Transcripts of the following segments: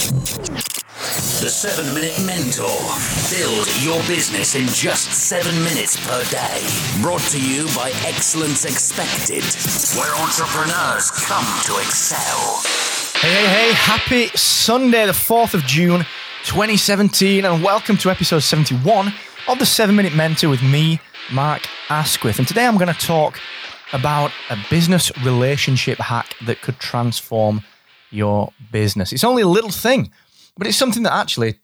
The 7 Minute Mentor. Build your business in just 7 minutes per day. Brought to you by Excellence Expected, where entrepreneurs come to excel. Hey, hey, hey, happy Sunday, the 4th of June, 2017, and welcome to episode 71 of the 7 Minute Mentor with me, Mark Asquith. And today I'm going to talk about a business relationship hack that could transform your business. It's only a little thing, but it's something that actually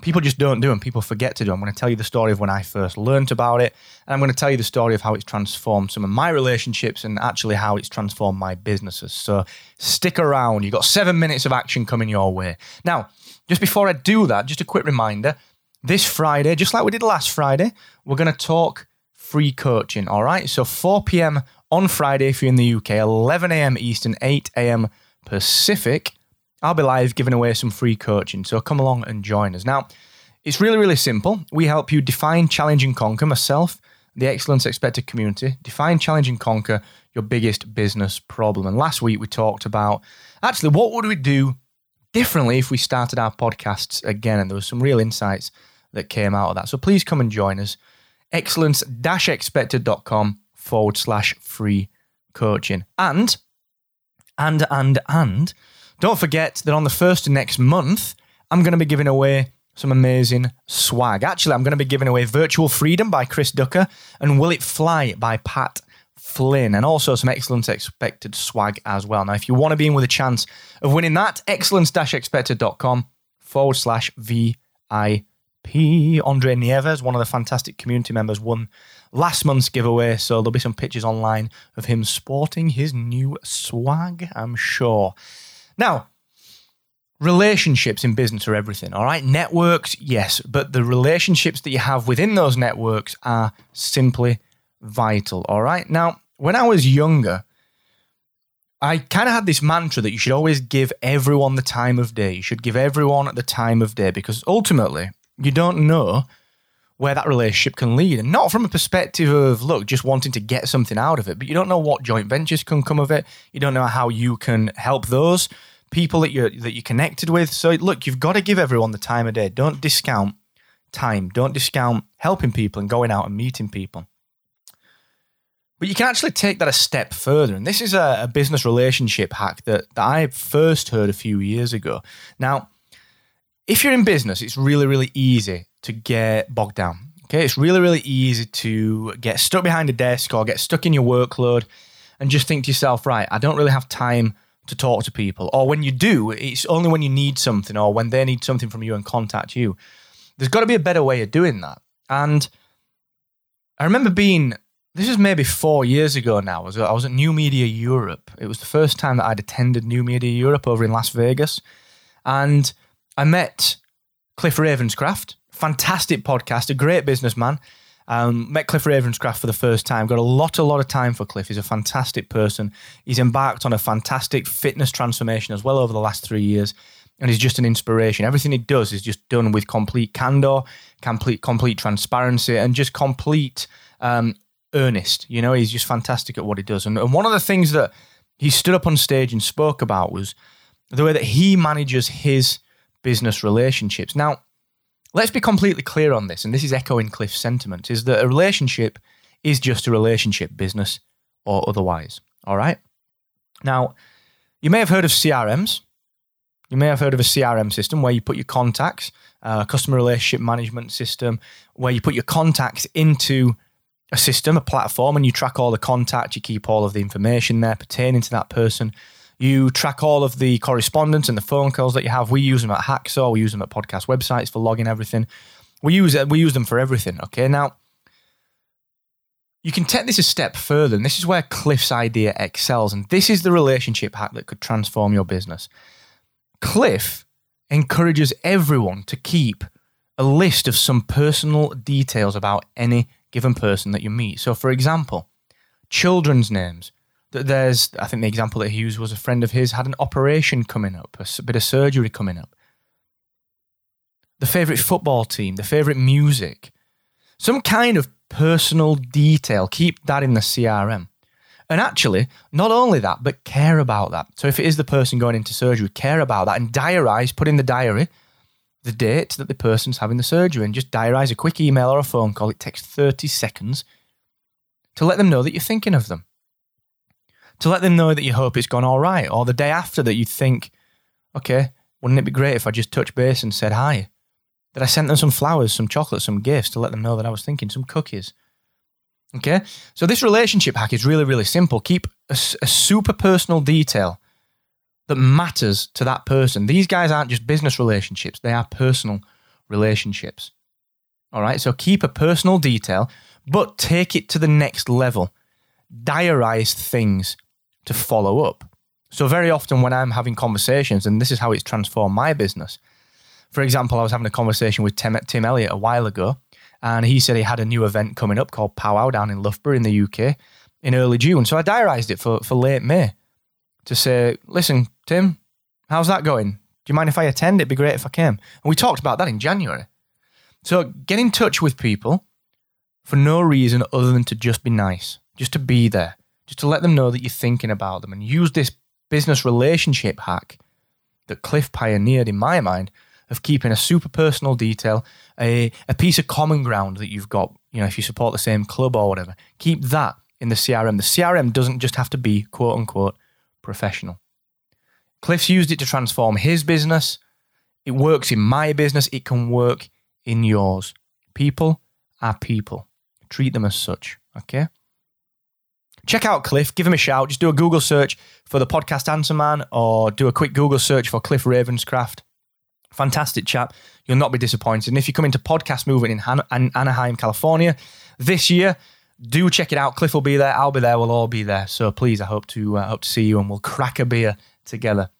people just don't do and people forget to do. I'm going to tell you the story of when I first learned about it. And I'm going to tell you the story of how it's transformed some of my relationships and actually how it's transformed my businesses. So stick around. You've got seven minutes of action coming your way. Now, just before I do that, just a quick reminder this Friday, just like we did last Friday, we're going to talk free coaching. All right. So 4 p.m. on Friday, if you're in the UK, 11 a.m. Eastern, 8 a.m. Pacific, I'll be live giving away some free coaching. So come along and join us. Now, it's really, really simple. We help you define, challenge, and conquer myself, the Excellence Expected community, define, challenge, and conquer your biggest business problem. And last week we talked about actually what would we do differently if we started our podcasts again? And there was some real insights that came out of that. So please come and join us. Excellence expected.com forward slash free coaching. And and, and, and don't forget that on the first of next month, I'm going to be giving away some amazing swag. Actually, I'm going to be giving away Virtual Freedom by Chris Ducker and Will It Fly by Pat Flynn, and also some Excellence Expected swag as well. Now, if you want to be in with a chance of winning that, excellence-expected.com forward slash VIP. Andre Nieves, one of the fantastic community members, won last month's giveaway, so there'll be some pictures online of him sporting his new swag, I'm sure. Now, relationships in business are everything, all right? Networks, yes, but the relationships that you have within those networks are simply vital, all right? Now, when I was younger, I kind of had this mantra that you should always give everyone the time of day. You should give everyone the time of day because ultimately, you don't know where that relationship can lead. And not from a perspective of, look, just wanting to get something out of it, but you don't know what joint ventures can come of it. You don't know how you can help those people that you're that you're connected with. So look, you've got to give everyone the time of day. Don't discount time. Don't discount helping people and going out and meeting people. But you can actually take that a step further. And this is a, a business relationship hack that, that I first heard a few years ago. Now, if you're in business, it's really, really easy to get bogged down. Okay, it's really, really easy to get stuck behind a desk or get stuck in your workload and just think to yourself, right, I don't really have time to talk to people. Or when you do, it's only when you need something or when they need something from you and contact you. There's got to be a better way of doing that. And I remember being, this is maybe four years ago now. I was, at New Media Expo. It was the first time that I'd attended New Media Expo over in Las Vegas. And I met Cliff Ravenscraft, fantastic podcast, a great businessman. Um, met Cliff Ravenscraft for the first time. Got a lot, a lot of time for Cliff. He's a fantastic person. He's embarked on a fantastic fitness transformation as well over the last three years, and he's just an inspiration. Everything he does is just done with complete candor, complete, complete transparency, and just complete um, earnest. You know, he's just fantastic at what he does. And, and one of the things that he stood up on stage and spoke about was the way that he manages his business relationships. Now, let's be completely clear on this, and this is echoing Cliff's sentiment, is that a relationship is just a relationship, business or otherwise. All right? Now, you may have heard of CRMs. You may have heard of a CRM system where you put your contacts, uh, a customer relationship management system, where you put your contacts into a system, a platform, and you track all the contacts, you keep all of the information there pertaining to that person. You track all of the correspondence and the phone calls that you have. We use them at Hacksaw. We use them at podcast websites for logging everything. We use we use them for everything. Okay, now you can take this a step further, and this is where Cliff's idea excels. And this is the relationship hack that could transform your business. Cliff encourages everyone to keep a list of some personal details about any given person that you meet. So, for example, children's names, there's, I think the example that he used was a friend of his had an operation coming up, a bit of surgery coming up. The favourite football team, the favourite music, some kind of personal detail. Keep that in the CRM. And actually, not only that, but care about that. So if it is the person going into surgery, care about that and diarise, put in the diary the date that the person's having the surgery and just diarise a quick email or a phone call. It takes 30 seconds to let them know that you're thinking of them. To let them know that you hope it's gone all right. Or the day after that you think, okay, wouldn't it be great if I just touched base and said hi? That I sent them some flowers, some chocolate, some gifts to let them know that I was thinking, some cookies. Okay? So this relationship hack is really, really simple. Keep a, a super personal detail that matters to that person. These guys aren't just business relationships, they are personal relationships. All right, so keep a personal detail, but take it to the next level. Diarize things to follow up. So, very often when I'm having conversations, and this is how it's transformed my business. For example, I was having a conversation with Tim, Tim Elliott a while ago, and he said he had a new event coming up called Powwow down in Loughborough in the UK in early June. So I diarised it for, for late May to say, listen, Tim, how's that going? Do you mind if I attend? It'd be great if I came. And we talked about that in January. So get in touch with people for no reason other than to just be nice, just to be there, just to let them know that you're thinking about them and use this business relationship hack that Cliff pioneered in my mind of keeping a super personal detail, a, a piece of common ground that you've got, you know, if you support the same club or whatever, keep that in the CRM. The CRM doesn't just have to be quote unquote professional. Cliff's used it to transform his business. It works in my business. It can work in yours. People are people. Treat them as such. Okay. Check out Cliff. Give him a shout. Just do a Google search for the podcast Answer Man or do a quick Google search for Cliff Ravenscraft. Fantastic chap. You'll not be disappointed. And if you come into podcast movement in Han- Anaheim, California this year, do check it out. Cliff will be there. I'll be there. We'll all be there. So please, I hope to uh, hope to see you, and we'll crack a beer together.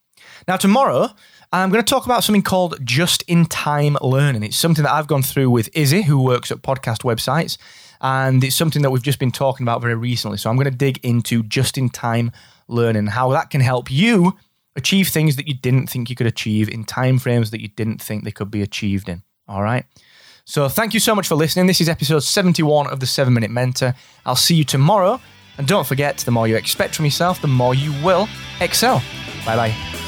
Now tomorrow, I'm going to talk about something called just in time learning. It's something that I've gone through with Izzy, who works at podcast websites, and it's something that we've just been talking about very recently. So I'm going to dig into just in time learning, how that can help you achieve things that you didn't think you could achieve in time frames that you didn't think they could be achieved in. All right. So thank you so much for listening. This is episode 71 of the 7 Minute Mentor. I'll see you tomorrow. And don't forget, the more you expect from yourself, the more you will excel. Bye bye.